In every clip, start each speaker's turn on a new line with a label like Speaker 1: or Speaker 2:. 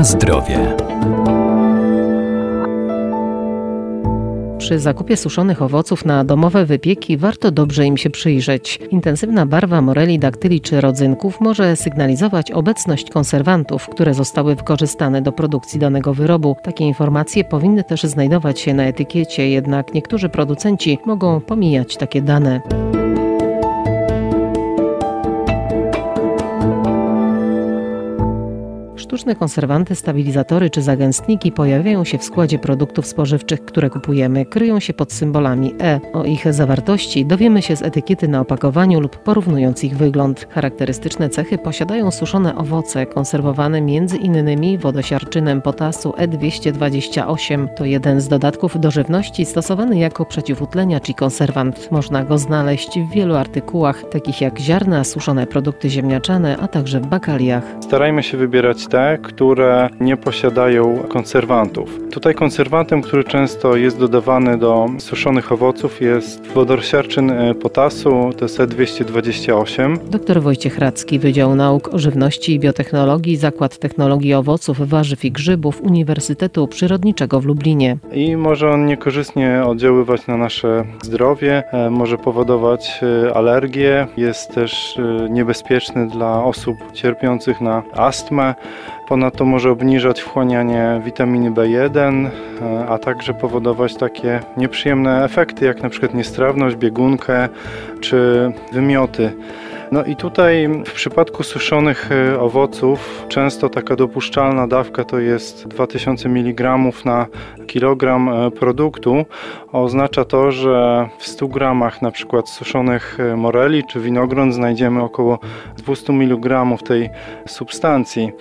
Speaker 1: Na zdrowie.
Speaker 2: Przy zakupie suszonych owoców na domowe wypieki warto dobrze im się przyjrzeć. Intensywna barwa moreli, daktyli czy rodzynków może sygnalizować obecność konserwantów, które zostały wykorzystane do produkcji danego wyrobu. Takie informacje powinny też znajdować się na etykiecie, jednak niektórzy producenci mogą pomijać takie dane. Sztuczne konserwanty, stabilizatory czy zagęstniki pojawiają się w składzie produktów spożywczych, które kupujemy. Kryją się pod symbolami E. O ich zawartości dowiemy się z etykiety na opakowaniu lub porównując ich wygląd. Charakterystyczne cechy posiadają suszone owoce, konserwowane innymi wodosiarczynem potasu E228. To jeden z dodatków do żywności stosowany jako przeciwutleniacz i konserwant. Można go znaleźć w wielu artykułach, takich jak ziarna, suszone produkty ziemniaczane, a także w bakaliach.
Speaker 3: Starajmy się wybierać te, które nie posiadają konserwantów. Tutaj konserwantem, który często jest dodawany do suszonych owoców jest wodorosiarczyn e, potasu, to jest E228.
Speaker 2: Dr Wojciech Radzki, Wydział Nauk o Żywności i Biotechnologii, Zakład Technologii Owoców, Warzyw i Grzybów Uniwersytetu Przyrodniczego w Lublinie.
Speaker 3: I może on niekorzystnie oddziaływać na nasze zdrowie, e, może powodować e, alergie, jest też niebezpieczny dla osób cierpiących na astmę. Ponadto może obniżać wchłanianie witaminy B1, e, a także powodować takie nieprzyjemne efekty, jak na przykład niestrawność, biegunkę czy wymioty. No i tutaj w przypadku suszonych e, owoców często taka dopuszczalna dawka to jest 2000 mg na kilogram e, produktu. Oznacza to, że w 100 gramach na przykład suszonych e, moreli czy winogron znajdziemy około 200 mg tej substancji.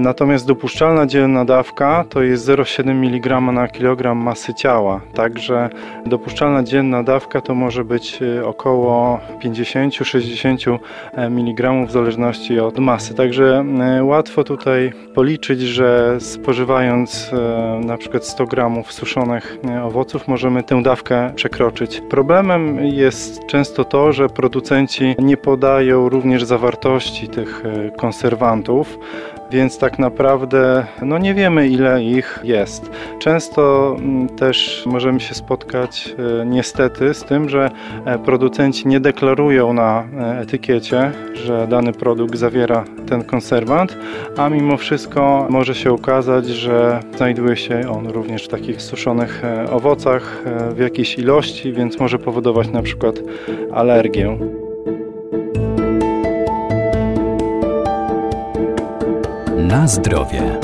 Speaker 3: Natomiast dopuszczalna dzienna dawka to jest 0,7 mg na kilogram masy ciała. Także dopuszczalna dzienna dawka to może być około 50-60 mg w zależności od masy. Także e, łatwo tutaj policzyć, że spożywając e, na przykład 100 gramów suszonych e, owoców możemy tę dawkę przekroczyć. Problemem jest często to, że producenci nie podają również zawartości tych konserwantów więc tak naprawdę no nie wiemy ile ich jest. Często mm, też możemy się spotkać e, niestety z tym, że e, producenci nie deklarują na e, etykiecie, że dany produkt zawiera ten konserwant, a mimo wszystko może się okazać, że znajduje się on również w takich suszonych owocach w jakiejś ilości, więc może powodować na przykład alergię.
Speaker 1: Na zdrowie.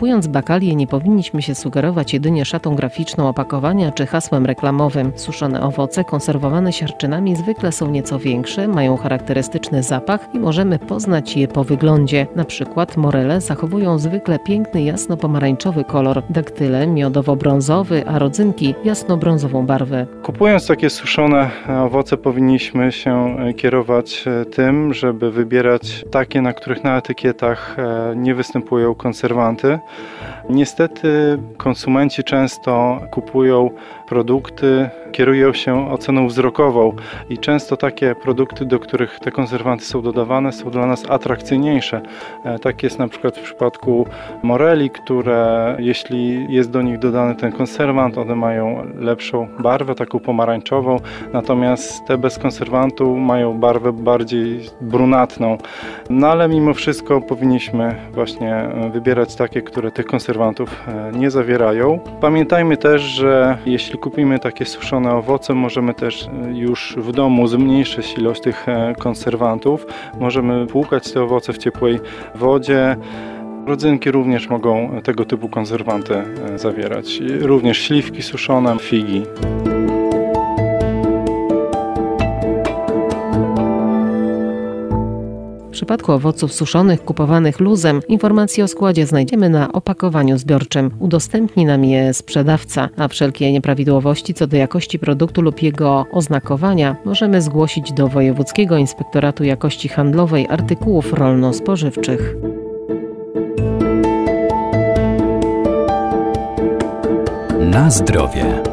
Speaker 2: Kupując bakalie nie powinniśmy się sugerować jedynie szatą graficzną opakowania czy hasłem reklamowym. Suszone owoce konserwowane siarczynami zwykle są nieco większe, mają charakterystyczny zapach i możemy poznać je po wyglądzie. Na przykład morele zachowują zwykle piękny jasno-pomarańczowy kolor, daktyle miodowo-brązowy, a rodzynki jasno-brązową barwę.
Speaker 3: Kupując takie suszone owoce powinniśmy się kierować e, tym, żeby wybierać takie, na których na etykietach e, nie występują konserwanty. Yeah. Niestety konsumenci często kupują produkty, kierują się oceną wzrokową i często takie produkty, do których te konserwanty są dodawane, są dla nas atrakcyjniejsze. E, tak jest na przykład w przypadku moreli, które jeśli jest do nich dodany ten konserwant, one mają lepszą barwę, taką pomarańczową, natomiast te bez konserwantu mają barwę bardziej brunatną. No ale mimo wszystko powinniśmy właśnie wybierać takie, które tych konserwantów e, nie zawierają. Pamiętajmy też, że jeśli kupimy takie suszone owoce, możemy też e, już w domu zmniejszyć ilość tych e, konserwantów. Możemy płukać te owoce w ciepłej wodzie. Rodzynki również mogą tego typu konserwanty zawierać. Również śliwki suszone, figi.
Speaker 2: Przypadku owoców suszonych kupowanych luzem informacje o składzie znajdziemy na opakowaniu zbiorczym. Udostępni nam je sprzedawca, a wszelkie nieprawidłowości co do jakości produktu lub jego oznakowania możemy zgłosić do Wojewódzkiego Inspektoratu Jakości Handlowej Artykułów Rolno-Spożywczych.
Speaker 1: Na zdrowie.